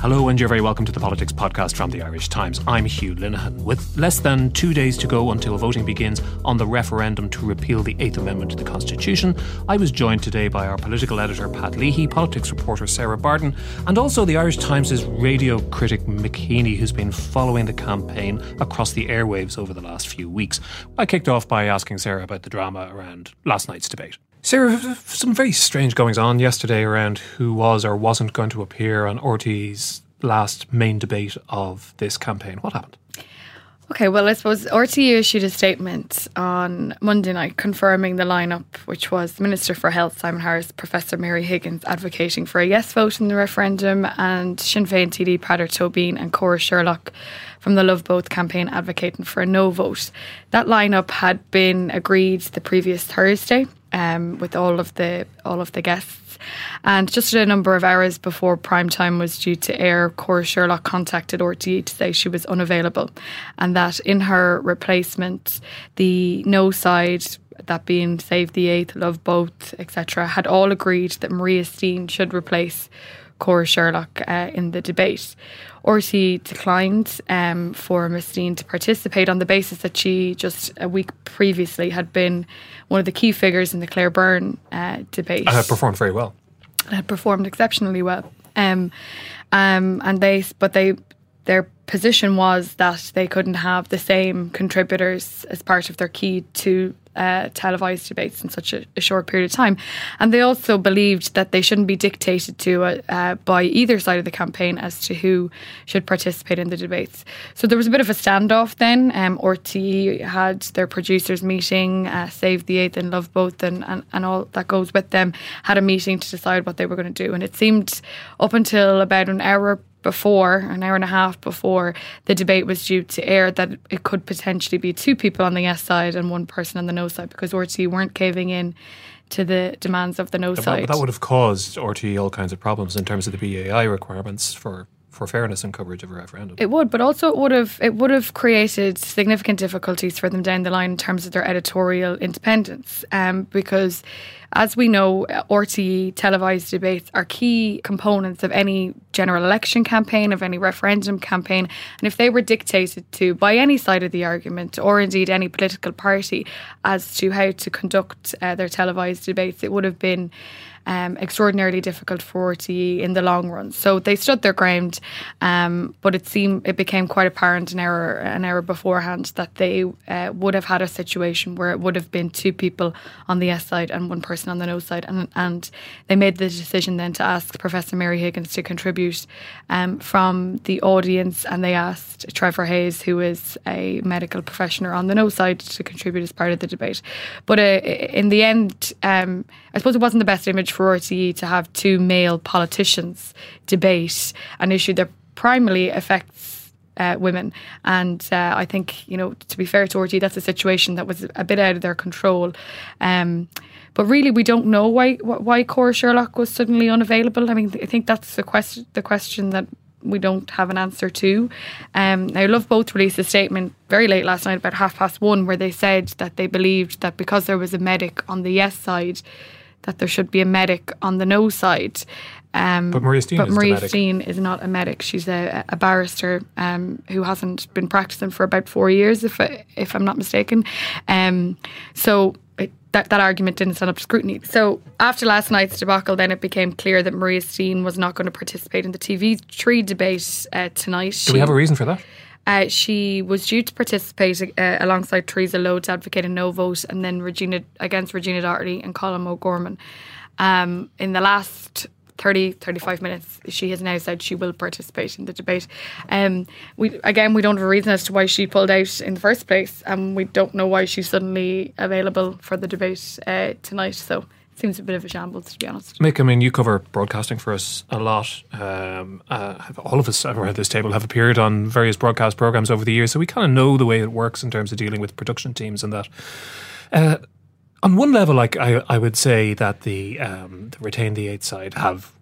Hello, and you're very welcome to the Politics Podcast from the Irish Times. I'm Hugh Linehan. With less than two days to go until voting begins on the referendum to repeal the Eighth Amendment to the Constitution, I was joined today by our political editor Pat Leahy, politics reporter Sarah Bardon, and also the Irish Times' radio critic Mick Heaney, who's been following the campaign across the airwaves over the last few weeks. I kicked off by asking Sarah about the drama around last night's debate. Sarah, some very strange goings on yesterday around who was or wasn't going to appear on RTÉ's last main debate of this campaign. What happened? Okay, well, I suppose RTÉ issued a statement on Monday night confirming the lineup, which was Minister for Health Simon Harris, Professor Mary Higgins advocating for a yes vote in the referendum, and Sinn Féin TD Peadar Tóibín and Cora Sherlock from the Love Both campaign advocating for a no vote. That lineup had been agreed the previous Thursday um, with all of the all of the guests. And just a number of hours before prime time was due to air, Cora Sherlock contacted RTÉ to say she was unavailable, and that in her replacement, the no side that being Save the Eighth, Love Both, etc., had all agreed that Maria Steen should replace Cora Sherlock uh, in the debate. RTÉ declined um, for Miss Steen to participate on the basis that she just a week previously had been one of the key figures in the Claire Byrne uh, debate. And had performed very well. I had performed exceptionally well. Um, um, and they, but they, their position was that they couldn't have the same contributors as part of their key to uh, televised debates in such a, a, short period of time. And they also believed that they shouldn't be dictated to uh, uh, by either side of the campaign as to who should participate in the debates. So there was a bit of a standoff then. Um, RTÉ had their producers meeting, uh, Save the Eighth and Love Both, and, and, and all that goes with them, had a meeting to decide what they were going to do. And it seemed up until about an hour before, an hour and a half before the debate was due to air, that it could potentially be two people on the yes side and one person on the no side because RTÉ weren't caving in to the demands of the no that, side. That would have caused RTÉ all kinds of problems in terms of the BAI requirements for for fairness and coverage of a referendum. It would, but also it would have it would have created significant difficulties for them down the line in terms of their editorial independence, um, because as we know, RTÉ televised debates are key components of any general election campaign, of any referendum campaign. And if they were dictated to by any side of the argument, or indeed any political party, as to how to conduct uh, their televised debates, it would have been um, extraordinarily difficult for RTÉ in the long run. So they stood their ground, um, but it seemed it became quite apparent an hour an hour beforehand that they uh, would have had a situation where it would have been two people on the yes side and one person on the no side, and and they made the decision then to ask Professor Mary Higgins to contribute um, from the audience, and they asked Trevor Hayes, who is a medical professional on the no side, to contribute as part of the debate. But uh, in the end, um, I suppose it wasn't the best image for RTÉ to have two male politicians debate an issue that primarily affects uh, women. And uh, I think, you know, to be fair to RTÉ, that's a situation that was a bit out of their control. Um, but really, we don't know why why Cora Sherlock was suddenly unavailable. I mean, I think that's the question the question that we don't have an answer to. Um, now, Love Both released a statement very late last night, about half past one, where they said that they believed that because there was a medic on the yes side, that there should be a medic on the no side. Um, but Maria Steen, but is, Maria Steen is not a medic. She's a, a barrister um, who hasn't been practicing for about four years, if I, if I'm not mistaken. Um, so it, that that argument didn't stand up to scrutiny. So after last night's debacle, then it became clear that Maria Steen was not going to participate in the TV3 debate uh, tonight. Do she, we have a reason for that? Uh, she was due to participate uh, alongside Theresa Lowe to advocate a no vote, and then Regina against Regina Doherty and Colm O'Gorman. Um, in the last 30, 35 minutes. She has now said she will participate in the debate. Um, we again, we don't have a reason as to why she pulled out in the first place, and we don't know why she's suddenly available for the debate uh, tonight. So seems a bit of a shambles, to be honest. Mick, I mean, you cover broadcasting for us a lot. Um, uh, all of us around this table have appeared on various broadcast programs over the years, so we kind of know the way it works in terms of dealing with production teams and that. Uh, on one level, like I, I would say that the, um, the retain the eight side have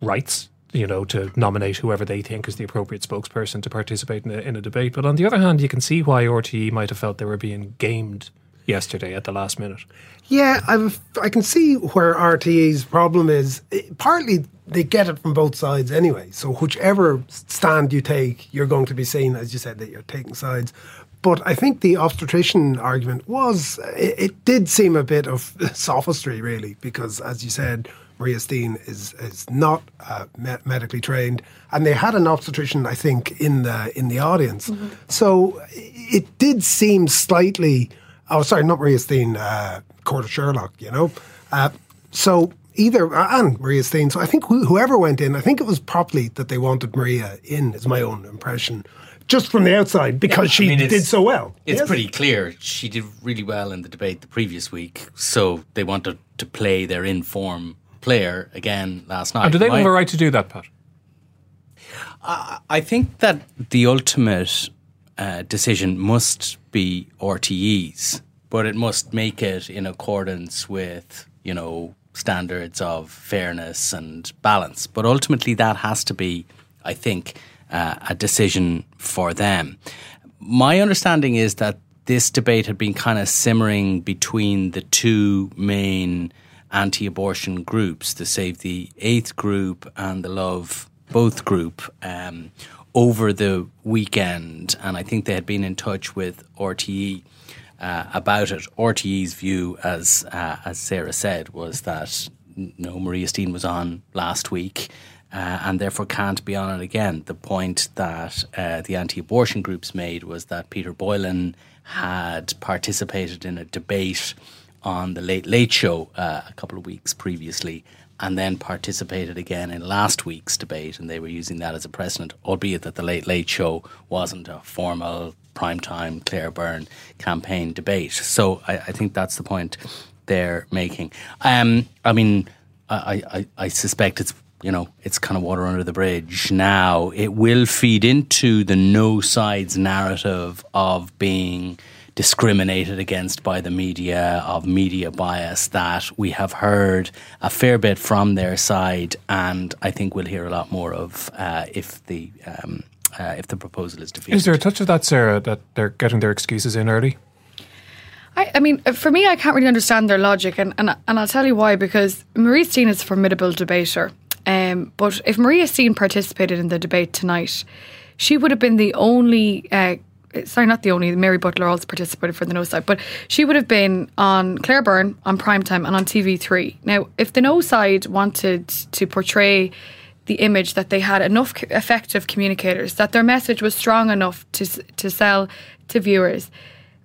rights you know, to nominate whoever they think is the appropriate spokesperson to participate in a, in a debate. But on the other hand, you can see why RTE might have felt they were being gamed yesterday at the last minute. Yeah, I've, I can see where RTE's problem is. partly, they get it from both sides anyway. So, whichever stand you take, you're going to be seen, as you said, that you're taking sides. But I think the obstetrician argument was, it, it did seem a bit of sophistry, really, because, as you said, Maria Steen is is not uh, me- medically trained, and they had an obstetrician, I think, in the in the audience. Mm-hmm. So it did seem slightly oh, sorry, not Maria Steen, uh, Cora Sherlock, you know. Uh, so either uh, and Maria Steen. So I think wh- whoever went in, I think it was properly that they wanted Maria in. Is my own impression, just from the outside, because yeah, she I mean, did so well. It's yes? pretty clear she did really well in the debate the previous week, so they wanted to play their inform player again last night. And do they my, have a right to do that, Pat? I think that the ultimate uh, decision must be RTE's, but it must make it in accordance with, you know, standards of fairness and balance. But ultimately, that has to be, I think, uh, a decision for them. My understanding is that this debate had been kind of simmering between the two main anti abortion groups, the Save the Eighth group and the Love Both group. Um, over the weekend, and I think they had been in touch with RTE uh, about it. RTE's view, as uh, as Sarah said, was that no, Maria Steen was on last week. Uh, and therefore can't be on it again. The point that uh, the anti abortion groups made was that Peter Boylan had participated in a debate on the Late Late Show uh, a couple of weeks previously and then participated again in last week's debate, and they were using that as a precedent, albeit that the Late Late Show wasn't a formal primetime Claire Byrne campaign debate. So I, I think that's the point they're making. Um, I mean, I, I, I suspect it's you know, it's kind of water under the bridge now. It will feed into the no sides narrative of being discriminated against by the media, of media bias that we have heard a fair bit from their side, and I think we'll hear a lot more of uh, if the um, uh, if the proposal is defeated. Is there a touch of that, Sarah, that they're getting their excuses in early? I, I, mean, for me, I can't really understand their logic, and, and, and I'll tell you why. Because Maria Steen is a formidable debater, um, but if Maria Steen participated in the debate tonight, she would have been the only uh, Eh, sorry, not the only, Mary Butler also participated for the No side, but she would have been on Claire Byrne on primetime and on TV3. Now, if the No side wanted to portray the image that they had enough effective communicators, that their message was strong enough to to sell to viewers,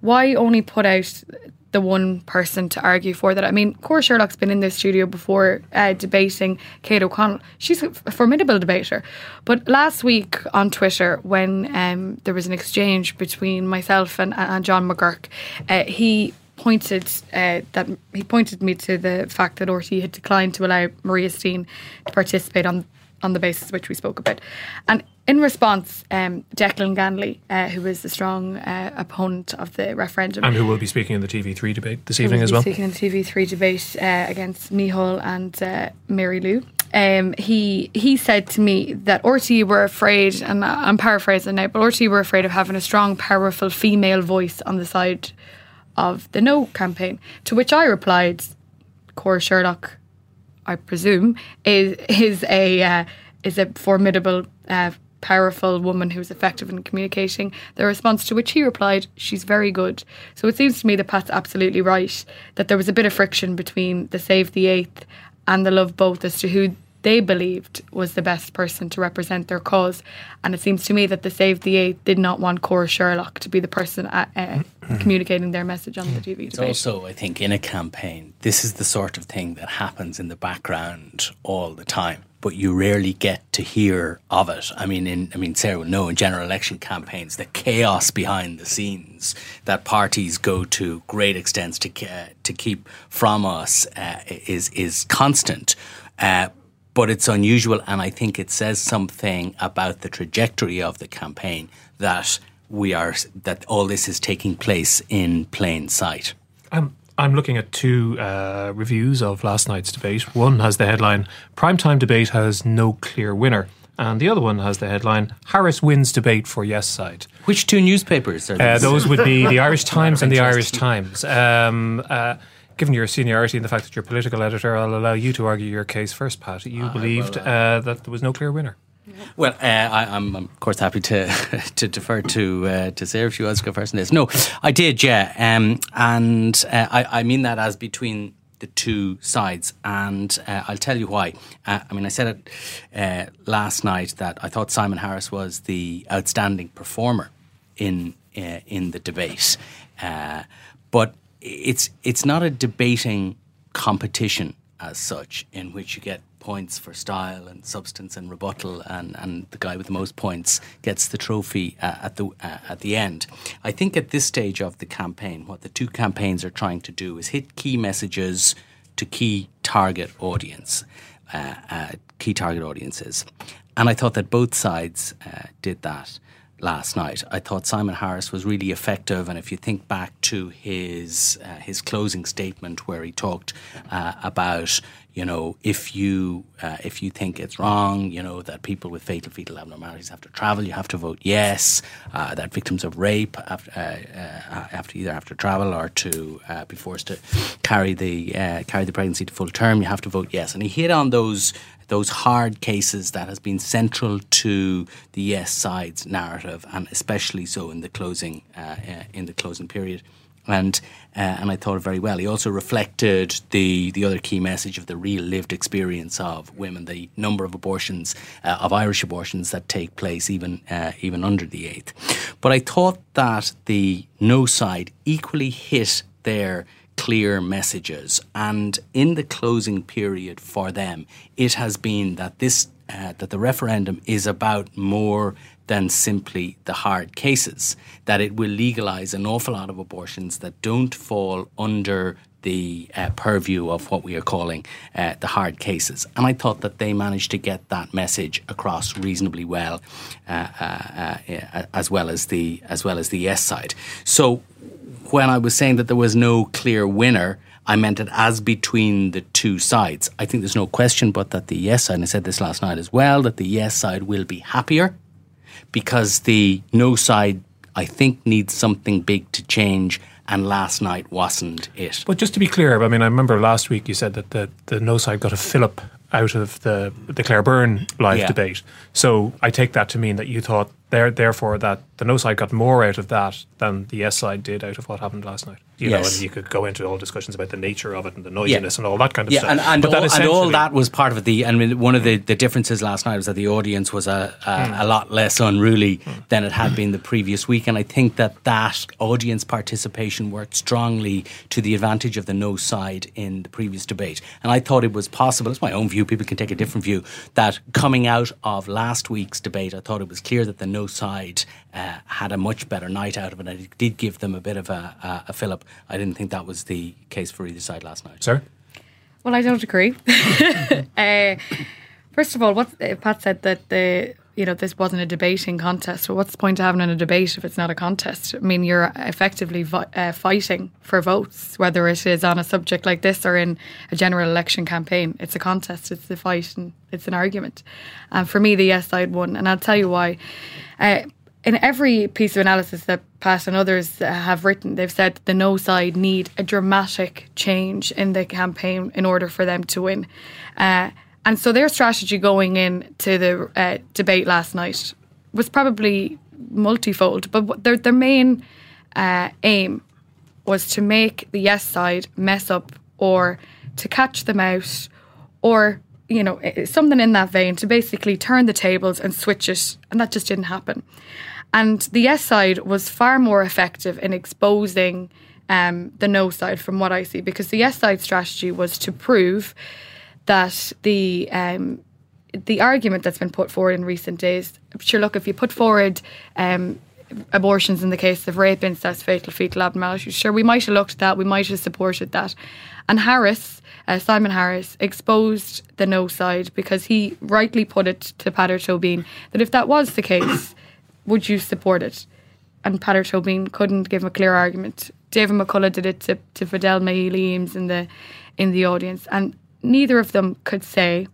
why only put out the one person to argue for that. I mean, Cora Sherlock's been in this studio before uh, debating Kate O'Connell. She's a formidable debater. But last week on Twitter, when um, there was an exchange between myself and, and John McGuirk, uh, he pointed uh, that he pointed me to the fact that RTE had declined to allow Maria Steen to participate on on the basis which we spoke about. And in response, um, Declan Ganley, uh, who is a strong uh, opponent of the referendum, and who will be speaking in the TV3 debate this evening as well, speaking in the TV3 debate uh, against Micheál and uh, Mary Lou. Um, he he said to me that RTE were afraid, and I'm paraphrasing now, but RTE were afraid of having a strong, powerful female voice on the side of the No campaign. To which I replied, Cora Sherlock I presume, is is a uh, is a formidable, uh, powerful woman who's effective in communicating. The response to which he replied, "She's very good." So it seems to me that Pat's absolutely right that there was a bit of friction between the Save the Eighth and the Love Both as to who they believed was the best person to represent their cause. And it seems to me that the Save the Eighth did not want Cora Sherlock to be the person uh, uh, mm-hmm. communicating their message on the TV it's debate. also, I think, in a campaign, this is the sort of thing that happens in the background all the time. But you rarely get to hear of it. I mean, in I mean, Sarah will know in general election campaigns, the chaos behind the scenes that parties go to great extents to uh, to keep from us uh, is is constant. Uh, but it's unusual, and I think it says something about the trajectory of the campaign that we are that all this is taking place in plain sight. Um, I'm looking at two uh, reviews of last night's debate. One has the headline "Primetime debate has no clear winner." And the other one has the headline "Harris wins debate for Yes side." Which two newspapers are uh, those? would be the Irish Times and the Irish Times. Um, uh, given your seniority and the fact that you're political editor, I'll allow you to argue your case first, Pat. You uh, believed well, uh, that there was no clear winner. Well, uh, I, am of course happy to to defer to uh, to Sarah if she wants to go first on this. No, I did, yeah, um, and uh, I, I mean that as between the two sides, and uh, I'll tell you why. Uh, I mean, I said it uh, last night that I thought Simon Harris was the outstanding performer in in the debate, but it's it's not a debating competition as such in which you get points for style and substance and rebuttal, and, and the guy with the most points gets the trophy uh, at the uh, at the end. I think at this stage of the campaign, what the two campaigns are trying to do is hit key messages to key target audience, uh, uh key target audiences, and I thought that both sides uh, did that last night. I thought Simon Harris was really effective, and if you think back to his uh, his closing statement where he talked uh, about you know if you uh, if you think it's wrong, you know that people with fatal fetal abnormalities have to travel, you have to vote yes. Uh, that victims of rape have, uh, uh, have to either have to travel or to be forced to carry the carry the pregnancy to full term, you have to vote yes. And he hit on those those hard cases that has been central to the yes side's narrative, and especially so in the closing uh, uh, in the closing period. And uh, and I thought very well. He also reflected the the other key message of the real lived experience of women, the number of abortions uh, of Irish abortions that take place even even under the eighth. But I thought that the no side equally hit their clear messages. And in the closing period for them, it has been that this uh, that the referendum is about more than simply the hard cases. That it will legalise an awful lot of abortions that don't fall under the uh, purview of what we are calling uh, the hard cases. And I thought that they managed to get that message across reasonably well, uh, uh, uh as well as the as well as the yes side. So when I was saying that there was no clear winner, I meant it as between the two sides. I think there's no question but that the yes side, and I said this last night as well, that the yes side will be happier because the no side, I think, needs something big to change. And last night wasn't it. But just to be clear, I mean, I remember last week you said that the, the no side got a fillip out of the the Claire Byrne live yeah. debate. So I take that to mean that you thought there, therefore, that the no side got more out of that than the yes side did out of what happened last night. You yes. know, and you could go into all discussions about the nature of it and the noisiness yeah. and all that kind of yeah, stuff. And, and, all, and all that was part of it. The I mean, one of the, the differences last night was that the audience was a a, mm. a lot less unruly mm. than it had been the previous week, and I think that that audience participation worked strongly to the advantage of the no side in the previous debate. And I thought it was possible. It's my own view. People can take a different view. That coming out of last week's debate, I thought it was clear that the no side uh, had a much better night out of it. it did give them a bit of a, a, a fillip. I didn't think that was the case for either side last night. Sir? Well, I don't agree. uh, first of all, what uh, Pat said that the you know this wasn't a debating contest. Well, what's the point of having a debate if it's not a contest? I mean, you're effectively vi- uh, fighting for votes, whether it is on a subject like this or in a general election campaign. It's a contest. It's the fight and it's an argument. And for me, the yes side won, and I'll tell you why. Uh, in every piece of analysis that Pat and others uh, have written, they've said the no side need a dramatic change in the campaign in order for them to win. Uh, and so their strategy going in to the uh, debate last night was probably multifold, but their, their main uh, aim was to make the yes side mess up or to catch them out or you know something in that vein to basically turn the tables and switch it and that just didn't happen and the yes side was far more effective in exposing um, the no side from what I see, because the yes side strategy was to prove that the um, the argument that's been put forward in recent days, sure, look, if you put forward um, abortions in the case of rape, incest, fatal fetal abnormalities, sure, we might have looked at that, we might have supported that. And Harris, uh, Simon Harris, exposed the no side because he rightly put it to Peadar Tóibín that if that was the case, would you support it? And Peadar Tóibín couldn't give a clear argument. David McCullough did it to, to Fidelma Healy in the in the audience, and neither of them could say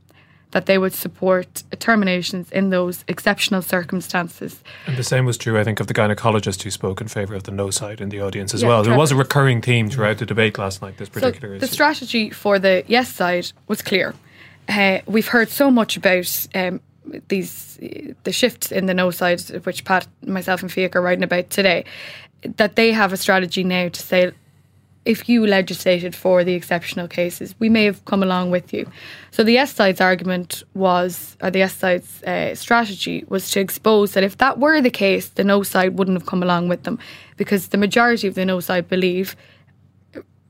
that they would support terminations in those exceptional circumstances. And the same was true, I think, of the gynecologist who spoke in favour of the no side in the audience as yeah, well. There was a recurring theme throughout the debate last night, this particular so issue. The strategy for the yes side was clear. Uh, we've heard so much about um, these the shifts in the no side, which Pat, myself, and Fiach are writing about today, that they have a strategy now to say if you legislated for the exceptional cases, we may have come along with you. So the yes side's argument was, or the yes side's uh, strategy was to expose that if that were the case, the no side wouldn't have come along with them, because the majority of the no side believe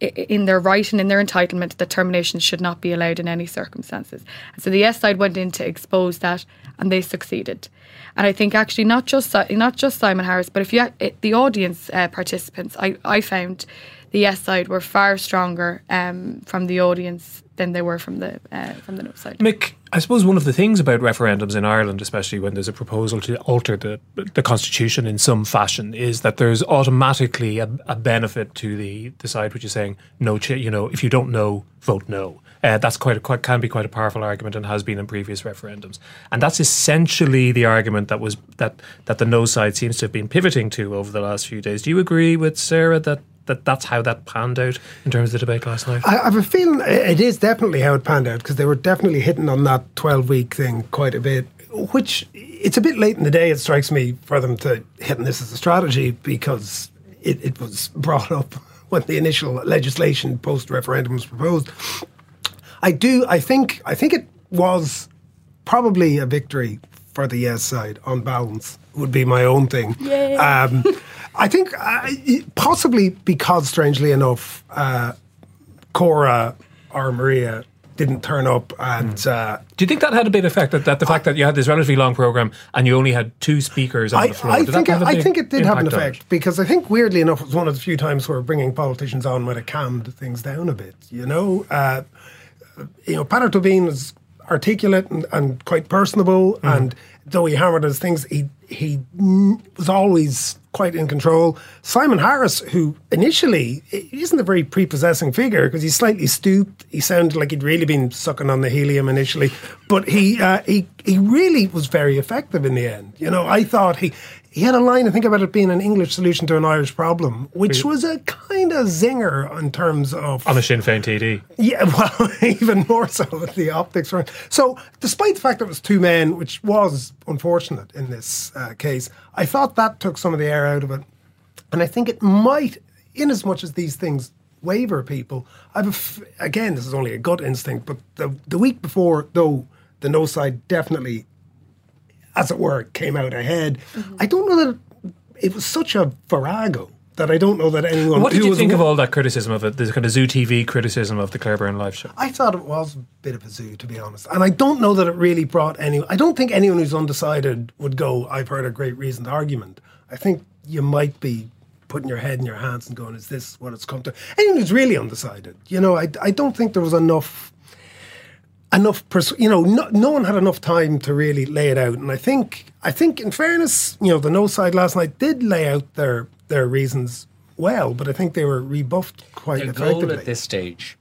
in their right and in their entitlement that terminations should not be allowed in any circumstances. And so the yes side went in to expose that, and they succeeded. And I think actually not just not just Simon Harris, but if you the audience uh, participants, I I found the yes side were far stronger um, from the audience than they were from the uh, from the no side. Mick, I suppose one of the things about referendums in Ireland, especially when there's a proposal to alter the the constitution in some fashion, is that there's automatically a, a benefit to the the side which is saying no. Ch- you know, if you don't know, vote no. Uh, that's quite a, quite can be quite a powerful argument and has been in previous referendums. And that's essentially the argument that was that that the no side seems to have been pivoting to over the last few days. Do you agree with Sarah that that that's how that panned out in terms of the debate last night? I, have a feeling it is definitely how it panned out because they were definitely hitting on that 12 week thing quite a bit, which it's a bit late in the day, it strikes me, for them to hit this as a strategy because it, it was brought up when the initial legislation post referendum was proposed. I do, I think, I think it was probably a victory for the yes side on balance would be my own thing. Um, I think uh, possibly because, strangely enough, uh, Cora or Maria didn't turn up and mm. uh, do you think that had a big effect that, that the fact that you had this relatively long program and you only had two speakers on I, the floor I think it, I think it did have an effect because I think weirdly enough it was one of the few times where bringing politicians on might have calmed things down a bit you know uh, you know Peadar Tóibín was articulate and, and quite personable mm. and though he hammered his things he he was always quite in control. Simon Harris, who initially isn't a very prepossessing figure because he's slightly stooped. He sounded like he'd really been sucking on the helium initially, but he uh, he he really was very effective in the end. You know, I thought he he had a line, I think, about it being an English solution to an Irish problem, which was a kind of zinger in terms of. On a Sinn Féin TD. Yeah, well, even more so with the optics. Right. So, despite the fact that it was two men, which was unfortunate in this uh, case, I thought that took some of the air out of it. And I think it might, in as much as these things waver people, I've, f- again, this is only a gut instinct, but the, the week before, though, the no side definitely as it were, came out ahead. Mm-hmm. I don't know that it, it was such a virago that I don't know that anyone. What did you think of all that criticism of it? The kind of Zoo TV criticism of the Claire Byrne live show. I thought it was a bit of a zoo, to be honest, and I don't know that it really brought any. I don't think anyone who's undecided would go. I've heard a great reasoned argument. I think you might be putting your head in your hands and going, "Is this what it's come to?" Anyone who's really undecided, you know, I I don't think there was enough enough, pers- you know, no, no, one had enough time to really lay it out. And I think, I think, in fairness, you know, the no side last night did lay out their their reasons well, but I think they were rebuffed quite the effectively. goal at this stage,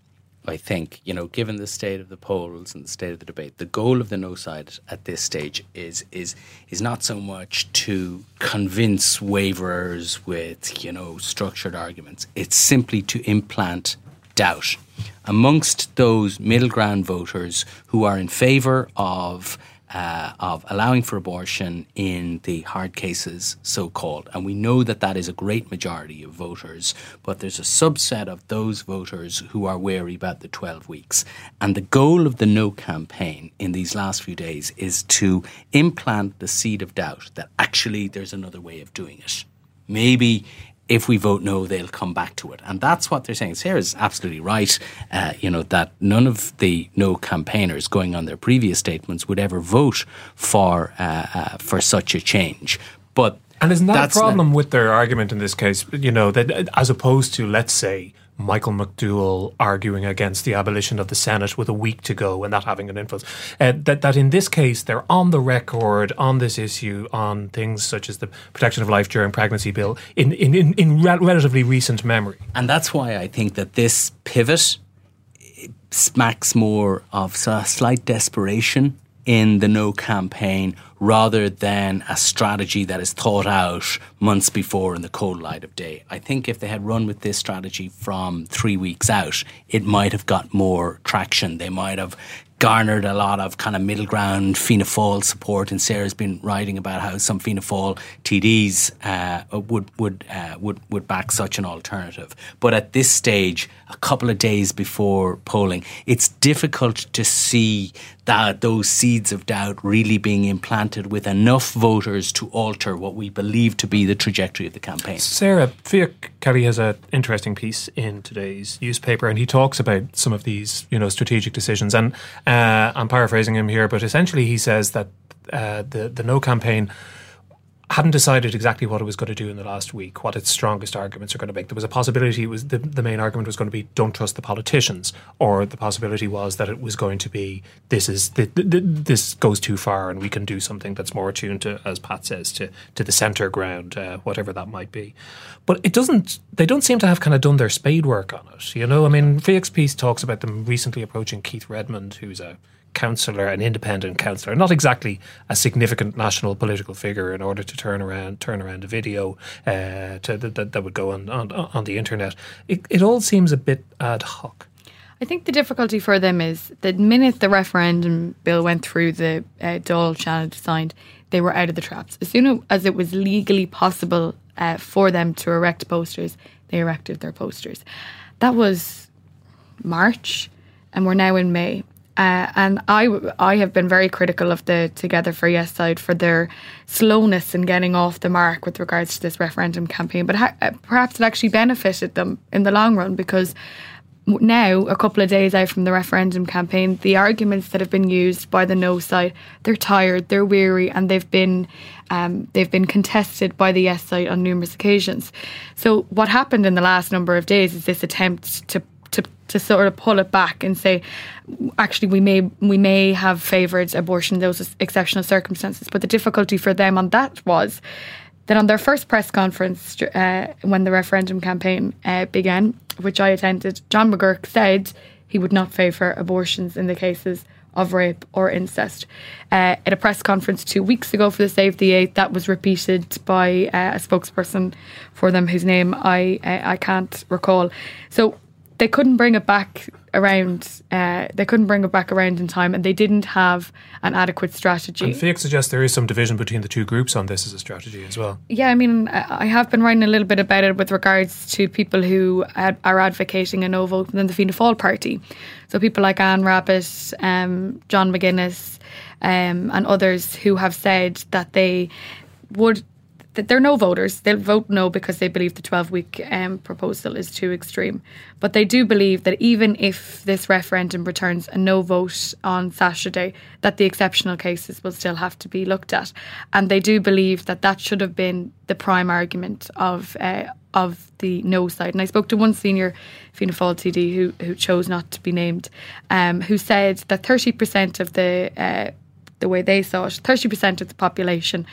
I think, you know, given the state of the polls and the state of the debate, the goal of the no side at this stage is is is not so much to convince waverers with you know structured arguments. It's simply to implant doubt amongst those middle ground voters who are in favour of uh, of allowing for abortion in the hard cases, so called. And we know that that is a great majority of voters, but there's a subset of those voters who are wary about the 12 weeks. And the goal of the No campaign in these last few days is to implant the seed of doubt that actually there's another way of doing it. Maybe if we vote no, they'll come back to it. And that's what they're saying. Sarah's absolutely right, uh, you know, that none of the no campaigners going on their previous statements would ever vote for, uh, uh, for such a change. But and isn't that a problem with their argument in this case? You know, that as opposed to, let's say, Michael McDowell arguing against the abolition of the Senate with a week to go and not having an influence. Uh, that, that in this case, they're on the record on this issue on things such as the Protection of Life During Pregnancy Bill in, in, in, in re- relatively recent memory. And that's why I think that this pivot smacks more of a slight desperation in the no campaign rather than a strategy that is thought out months before in the cold light of day. I think if they had run with this strategy from three weeks out, it might have got more traction. They might have garnered a lot of kind of middle ground Fianna Fáil support, and Sarah's been writing about how some Fianna Fáil TDs uh, would would uh, would would back such an alternative. But at this stage, a couple of days before polling, it's difficult to see that those seeds of doubt really being implanted with enough voters to alter what we believe to be the trajectory of the campaign. Sarah Fiach Kelly has an interesting piece in today's newspaper, and he talks about some of these, you know, strategic decisions. And uh, I'm paraphrasing him here, but essentially he says that uh, the the No campaign hadn't decided exactly what it was going to do in the last week, what its strongest arguments are going to make. There was a possibility it was the, the main argument was going to be don't trust the politicians, or the possibility was that it was going to be this is the, the, this goes too far and we can do something that's more attuned to, as Pat says, to to the centre ground, uh, whatever that might be. But it doesn't. They don't seem to have kind of done their spade work on it. You know, I mean, piece talks about them recently approaching Keith Redmond, who's a councillor, an independent councillor, not exactly a significant national political figure, in order to turn around turn around a video uh, to, that, that would go on, on on the internet. It, it all seems a bit ad hoc. I think the difficulty for them is that the minute the referendum bill went through the uh, Dáil Seanad signed, they were out of the traps. As soon as it was legally possible uh, for them to erect posters, they erected their posters. That was March, and we're now in May. Uh, and I, I have been very critical of the Together for Yes side for their slowness in getting off the mark with regards to this referendum campaign. But ha- uh, perhaps it actually benefited them in the long run because now, a couple of days out from the referendum campaign, the arguments that have been used by the no side, they're tired, they're weary, and they've been um, they've been contested by the yes side on numerous occasions. So, what happened in the last number of days is this attempt to to, to sort of pull it back and say, actually, we may we may have favoured abortion in those exceptional circumstances. But the difficulty for them on that was that on their first press conference uh, when the referendum campaign uh, began, which I attended, John McGuirk said he would not favour abortions in the cases of rape or incest. Uh, at a press conference two weeks ago for the Save the Eight, that was repeated by uh, a spokesperson for them whose name I uh, I can't recall. So they couldn't bring it back around. Uh, they couldn't bring it back around in time, and they didn't have an adequate strategy. And Fiach suggests there is some division between the two groups on this as a strategy as well. Yeah, I mean, I have been writing a little bit about it with regards to people who are advocating a no vote within the Fianna Fáil party. So people like Anne Rabbitte, um, John McGuinness, um, and others who have said that they would they're no voters. They'll vote no because they believe the 12 week um, proposal is too extreme. But they do believe that even if this referendum returns a no vote on Saturday, that the exceptional cases will still have to be looked at. And they do believe that that should have been the prime argument of. Uh, of the no side, and I spoke to one senior Fianna Fáil TD who who chose not to be named, um, who said that thirty percent of the uh, the way they saw it, thirty percent of the population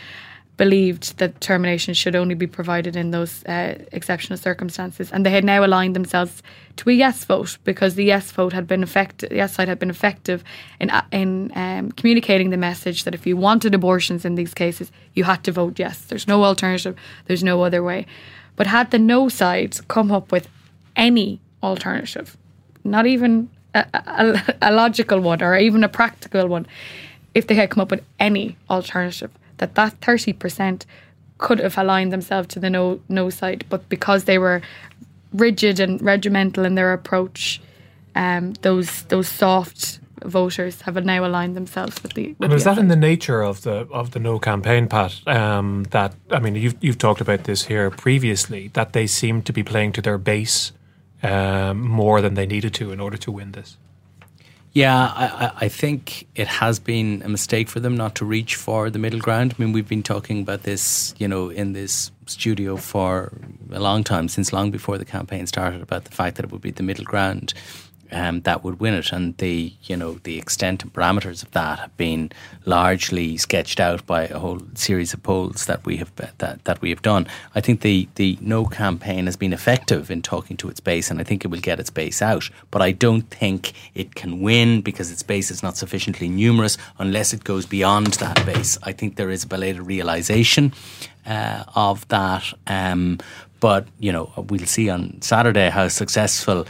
believed that termination should only be provided in those uh, exceptional circumstances, and they had now aligned themselves to a yes vote because the yes vote had been effective. The yes side had been effective in uh, in um, communicating the message that if you wanted abortions in these cases, you had to vote yes. There's no alternative. There's no other way. But had the no side come up with any alternative, not even a, a, a logical one or even a practical one, if they had come up with any alternative that that 30% could have aligned themselves to the no no side, but because they were rigid and regimental in their approach, um, those those soft voters have now aligned themselves with the. With And is that in the nature of the of the no campaign, Pat? Um, that I mean, you've you've talked about this here previously. That they seem to be playing to their base um, more than they needed to in order to win this. Yeah, I, I- think it has been a mistake for them not to reach for the middle ground. I mean, we've been talking about this, you know, in this studio for a long time, since long before the campaign started, about the fact that it would be the middle ground um, that would win it, and the, you know, the extent and parameters of that have been largely sketched out by a whole series of polls that we have that that we have done. I think the the no campaign has been effective in talking to its base, and I think it will get its base out. But I don't think it can win because its base is not sufficiently numerous unless it goes beyond that base. I think there is a belated realization uh, of that. Um, but you know, we'll see on Saturday how successful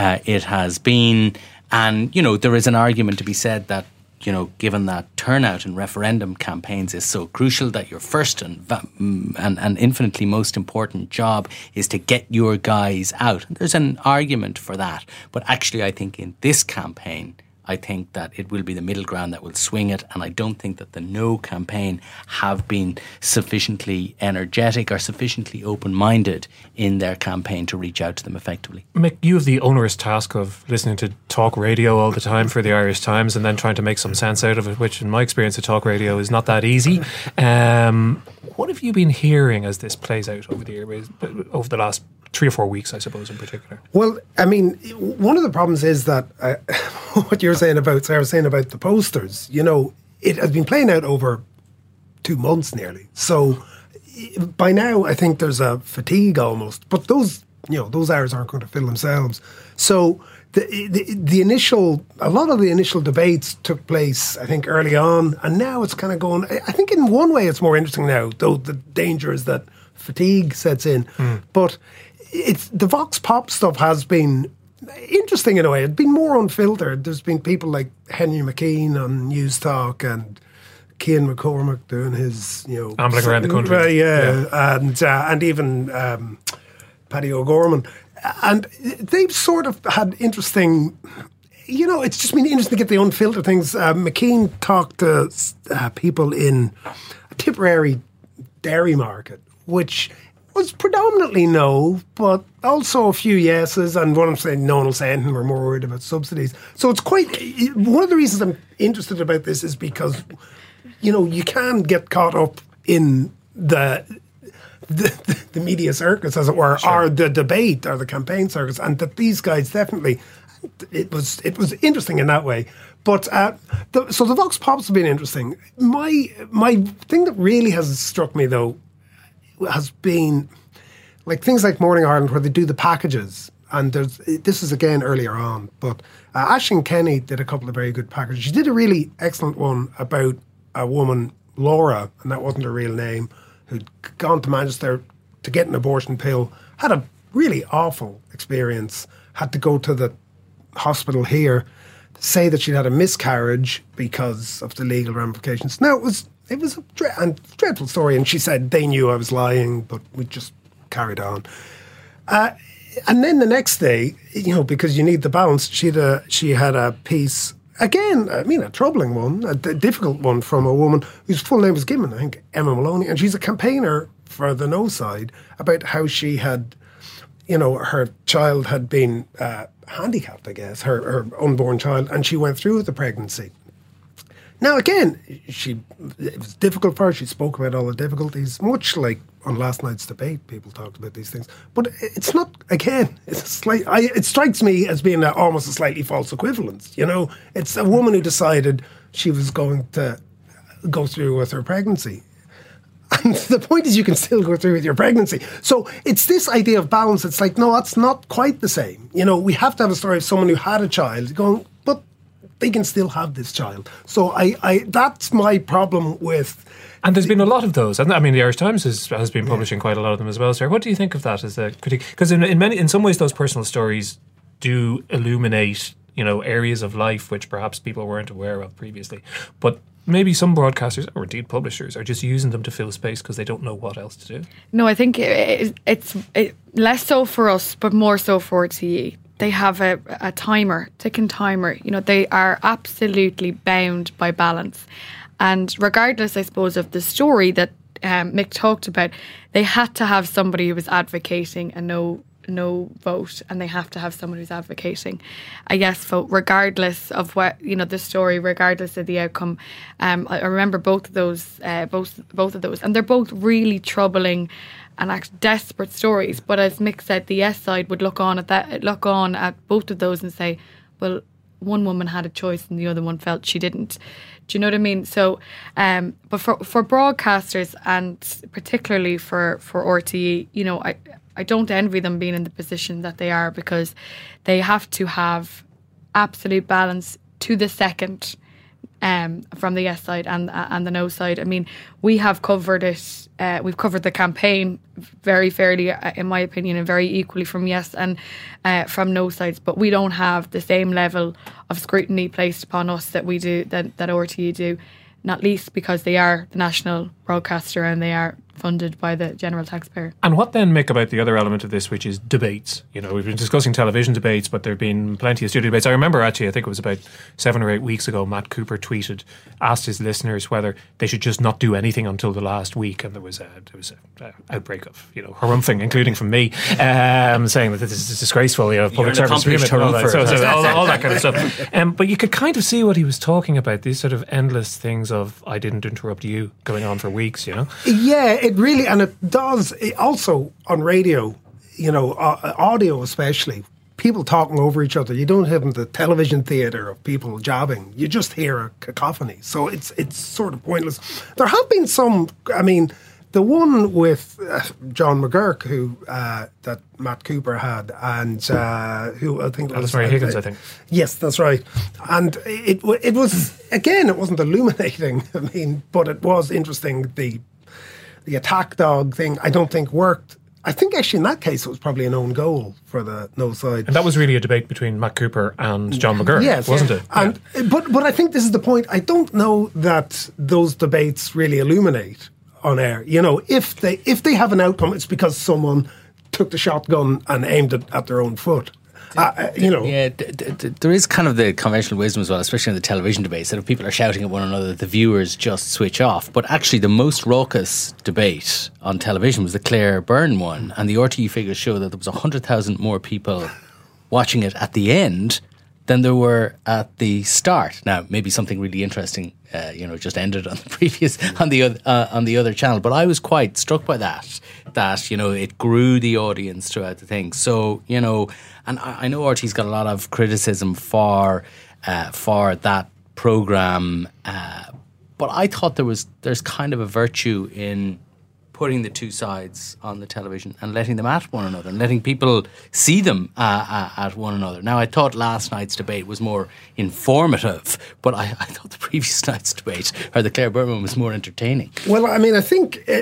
uh, it has been, and you know, there is an argument to be said that you know, given that turnout in referendum campaigns is so crucial, that your first and, mm, and, and infinitely most important job is to get your guys out. There's an argument for that. But actually, I think in this campaign, I think that it will be the middle ground that will swing it. And I don't think that the no campaign have been sufficiently energetic or sufficiently open minded in their campaign to reach out to them effectively. Mick, you have the onerous task of listening to talk radio all the time for the Irish Times and then trying to make some sense out of it, which, in my experience of talk radio, is not that easy. Um, what have you been hearing as this plays out over the airways, over the last three or four weeks, I suppose, in particular? Well, I mean, one of the problems is that uh, what you're saying about Sarah was saying about the posters. You know, it has been playing out over two months nearly. So by now, I think there's a fatigue almost. But those, you know, those hours aren't going to fill themselves. So the, the the initial, a lot of the initial debates took place, I think, early on, and now it's kind of going. I I think in one way it's more interesting now, though the danger is that fatigue sets in. But it's the Vox Pop stuff has been interesting in a way. It's been more unfiltered. There's been people like Henry McKean on News Talk and Cian McCormick doing his, you know, Ambling around the country. Right, yeah, and uh, and even um, Paddy O'Gorman, and they've sort of had interesting. You know, it's just been interesting to get the unfiltered things. Uh, McKean talked to uh, people in a Tipperary dairy market, which was predominantly no, but also a few yeses, and one of them saying no one will say anything, we're more worried about subsidies. So it's quite, one of the reasons I'm interested about this is because, you know, you can get caught up in the the, the media circus, as it were, or the debate or the campaign circus, and that these guys definitely it was it was interesting in that way. But uh, the, so the Vox Pops have been interesting. My my thing that really has struck me though has been like things like Morning Ireland where they do the packages. And there's this is again earlier on, but uh, Ashton Kenny did a couple of very good packages. She did a really excellent one about a woman, Laura, and that wasn't her real name, who'd gone to Manchester to get an abortion pill, had a really awful experience, had to go to the hospital here, to say that she'd had a miscarriage because of the legal ramifications. Now it was it was a dre- dreadful story, and she said they knew I was lying, but we just carried on. Uh, and then the next day, you know, because you need the balance, she had a she had a piece again. I mean, a troubling one, a d- difficult one from a woman whose full name was given. I think Emma Maloney, and she's a campaigner for the No Side about how she had, you know, her child had been uh, handicapped. I guess her her unborn child, and she went through with the pregnancy. Now again, she it was difficult for her. She spoke about all the difficulties, much like on last night's debate. People talked about these things, but it's not. Again, it's slight. I, it strikes me as being a, almost a slightly false equivalence. You know, it's a woman who decided she was going to go through with her pregnancy. And the point is, you can still go through with your pregnancy. So it's this idea of balance. It's like, no, that's not quite the same. You know, we have to have a story of someone who had a child going, they can still have this child. So I, I that's my problem with. And there's been a lot of those. And I mean, the Irish Times has, has been publishing quite a lot of them as well, sir. What do you think of that as a critique? Because in, in many, in some ways, those personal stories do illuminate, you know, areas of life which perhaps people weren't aware of previously. But maybe some broadcasters or indeed publishers are just using them to fill space because they don't know what else to do. No, I think it, it's it, less so for us, but more so for RTE. They have a, a timer, ticking timer. You know, they are absolutely bound by balance. And regardless, I suppose, of the story that um, Mick talked about, they had to have somebody who was advocating a no no vote, and they have to have someone who's advocating a yes vote, regardless of what you know the story, regardless of the outcome. Um, I, I remember both of those, uh, both both of those, and they're both really troubling and act desperate stories. But as Mick said, the yes side would look on at that, look on at both of those and say, well, one woman had a choice and the other one felt she didn't. Do you know what I mean? So, um, but for for broadcasters and particularly for for RTE, you know, I I don't envy them being in the position that they are because they have to have absolute balance to the second um, from the yes side and uh, and the no side. I mean, we have covered it. Uh, we've covered the campaign very fairly, uh, in my opinion, and very equally from yes and uh, from no sides. But we don't have the same level of scrutiny placed upon us that we do that that RTÉ do. Not least because they are the national broadcaster and they are funded by the general taxpayer. And what then, Mick, about the other element of this, which is debates? You know, we've been discussing television debates, but there have been plenty of studio debates. I remember actually, I think it was about seven or eight weeks ago, Matt Cooper tweeted, asked his listeners whether they should just not do anything until the last week, and there was a there was an outbreak of you know harumphing, including from me, um, saying that this is disgraceful, you know, public service agreement and all that, so, so all, all, that kind of stuff. Um, but you could kind of see what he was talking about. These sort of endless things of "I didn't interrupt you" going on for weeks. You know. Yeah, it really and it does. It also on radio, you know, uh, audio especially. People talking over each other. You don't have the television theatre of people jabbing. You just hear a cacophony. So it's it's sort of pointless. There have been some. I mean, the one with uh, John McGuirk, who uh, that Matt Cooper had, and uh, who I think was Mary Higgins. I think yes, that's right. And it it was again, it wasn't illuminating. I mean, but it was interesting. The the attack dog thing, I don't think worked. I think actually in that case it was probably an own goal for the no side. And that was really a debate between Matt Cooper and John McGuirk, yes, wasn't it? And yeah. but but I think this is the point. I don't know that those debates really illuminate on air. You know, if they if they have an outcome, it's because someone took the shotgun and aimed it at their own foot. Uh, you know, yeah, there is kind of the conventional wisdom as well, especially in the television debates, that if people are shouting at one another, the viewers just switch off. But actually, the most raucous debate on television was the Claire Byrne one, and the RTÉ figures show that there was hundred thousand more people watching it at the end than there were at the start. Now, maybe something really interesting, uh, you know, just ended on the previous on the other uh, on the other channel. But I was quite struck by that. That you know, it grew the audience throughout the thing. So you know, and I, I know RTÉ's got a lot of criticism for uh, for that program, uh, but I thought there was there's kind of a virtue in putting the two sides on the television and letting them at one another and letting people see them uh, uh, at one another. Now, I thought last night's debate was more informative, but I, I thought the previous night's debate, or the Claire Byrne was more entertaining. Well, I mean, I think uh,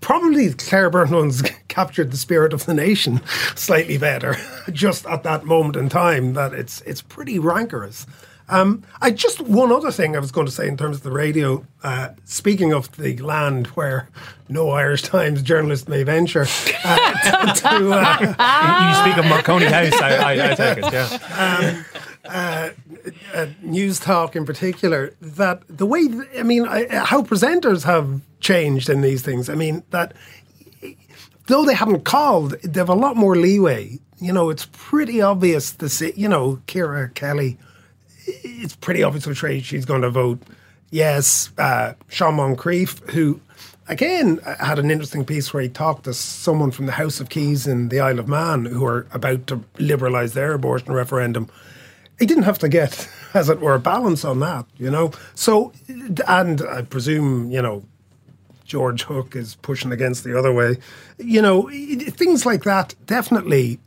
probably Claire ones captured the spirit of the nation slightly better just at that moment in time that it's, it's pretty rancorous. Um, I just one other thing I was going to say in terms of the radio. Uh, speaking of the land where no Irish Times journalist may venture, uh, to, to, uh, you speak of Marconi House. I, I, I take it. Yeah. Um, uh, uh, Newstalk in particular, that the way I mean, I, how presenters have changed in these things. I mean that though they haven't called, they have a lot more leeway. You know, it's pretty obvious to see. You know, Ciara Kelly it's pretty obvious which way she's going to vote. Yes, uh, Sean Moncrieff, who again had an interesting piece where he talked to someone from the House of Keys in the Isle of Man who are about to liberalise their abortion referendum. He didn't have to get, as it were, a balance on that, you know. So, and I presume, you know, George Hook is pushing against the other way. You know, things like that definitely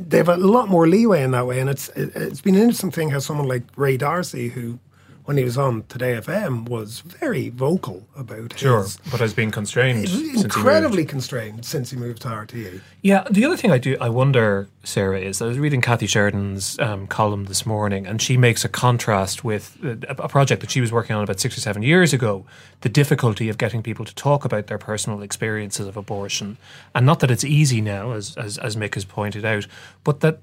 they have a lot more leeway in that way, and it's it's been an interesting thing how someone like Ray D'Arcy, who when he was on Today FM, was very vocal about it. sure, his, but has been constrained, incredibly constrained since he moved to RTÉ. Yeah, the other thing I do, I wonder, Sarah, is I was reading Kathy Sheridan's um, column this morning, and she makes a contrast with a, a, project that she was working on about six or seven years ago. The difficulty of getting people to talk about their personal experiences of abortion, and not that it's easy now, as as, as Mick has pointed out, but that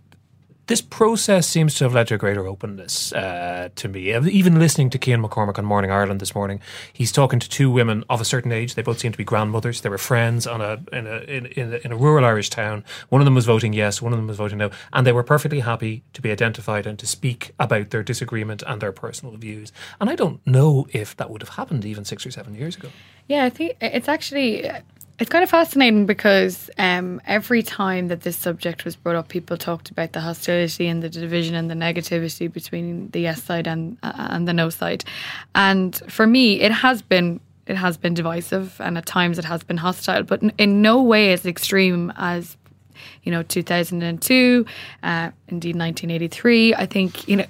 this process seems to have led to a greater openness uh, to me. Even listening to Cian McCormack on Morning Ireland this morning, he's talking to two women of a certain age. They both seem to be grandmothers. They were friends on a in a in, in, a, in a rural Irish town. One of them was voting yes, one of them was voting no, and they were perfectly happy to be identified and to speak about their disagreement and their personal views. And I don't know if that would have happened even six or seven years ago. Yeah, I think it's actually it's kind of fascinating because um, every time that this subject was brought up, people talked about the hostility and the division and the negativity between the yes side and uh, and the no side. And for me, it has been it has been divisive, and at times it has been hostile, but in, in no way as extreme as you know 2002 uh, indeed 1983 i think you know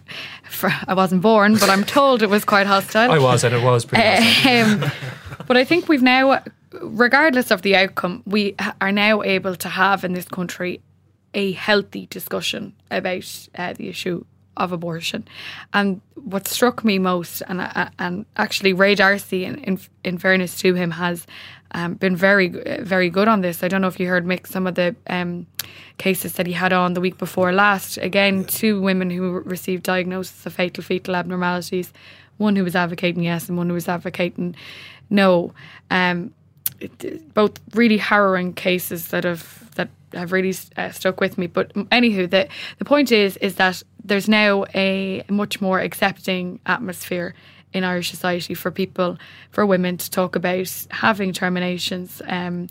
for, i wasn't born but i'm told it was quite hostile. I was and it was pretty um, but i think we've now regardless of the outcome, we are now able to have in this country a healthy discussion about uh, the issue of abortion. And what struck me most, and uh, and actually Ray D'Arcy, in in, in fairness to him, has um, been very very good on this. I don't know if you heard Mick some of the um, cases that he had on the week before last. Again, yeah. two women who received diagnosis of fatal fetal abnormalities. One who was advocating yes, and one who was advocating no. Um, both really harrowing cases that have that have really uh, stuck with me. But anywho, the the point is is that there's now a much more accepting atmosphere in Irish society for people, for women to talk about having terminations. Um,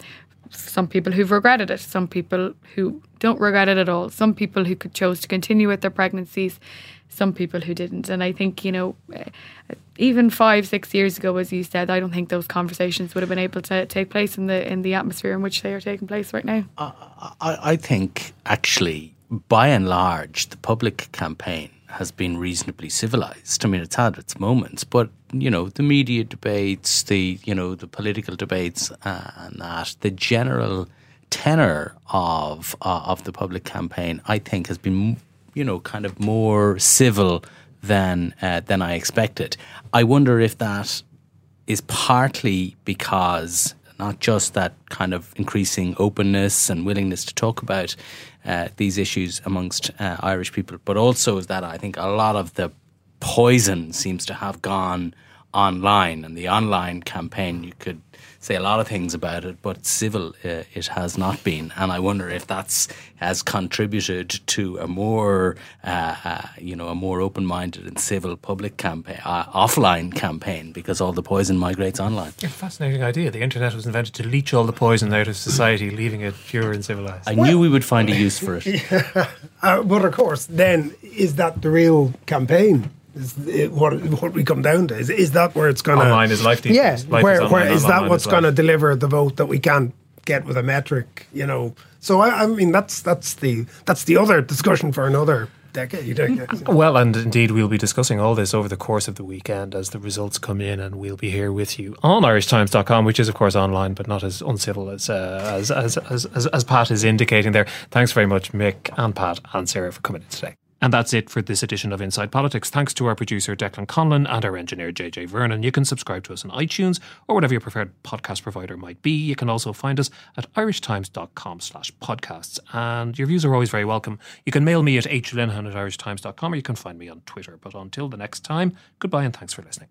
some people who've regretted it, some people who don't regret it at all, some people who could chose to continue with their pregnancies, some people who didn't. And I think, you know, uh, even five, six years ago, as you said, I don't think those conversations would have been able to take place in the in the atmosphere in which they are taking place right now. I, I think actually, by and large, the public campaign has been reasonably civilized. I mean, it's had its moments, but you know, the media debates, the you know, the political debates, and that the general tenor of uh, of the public campaign, I think, has been you know, kind of more civil than uh, than I expected. I wonder if that is partly because not just that kind of increasing openness and willingness to talk about uh, these issues amongst uh, Irish people, but also is that I think a lot of the poison seems to have gone online, and the online campaign you could say a lot of things about it, but civil uh, it has not been. And I wonder if that's has contributed to a more, uh, uh, you know, a more open-minded and civil public campaign, uh, offline campaign, because all the poison migrates online. Yeah, fascinating idea. The internet was invented to leach all the poison out of society, leaving it pure and civilized. I well, knew we would find a use for it. Yeah. Uh, but of course, then is that the real campaign? Is it, what what we come down to is is that where it's going to online is life. Yeah, life where is where is that what's going to deliver the vote that we can't get with a metric? You know, so I, I mean that's that's the that's the other discussion for another decade. Well, and indeed, we'll be discussing all this over the course of the weekend as the results come in, and we'll be here with you on irishtimes.com, which is, of course, online, but not as uncivil as, uh, as, as, as, as, as Pat is indicating there. Thanks very much, Mick and Pat and Sarah, for coming in today. And that's it for this edition of Inside Politics. Thanks to our producer Declan Conlon and our engineer JJ Vernon. You can subscribe to us on iTunes or whatever your preferred podcast provider might be. You can also find us at irishtimes.com slash podcasts. And your views are always very welcome. You can mail me at hlinehan at irishtimes.com or you can find me on Twitter. But until the next time, goodbye and thanks for listening.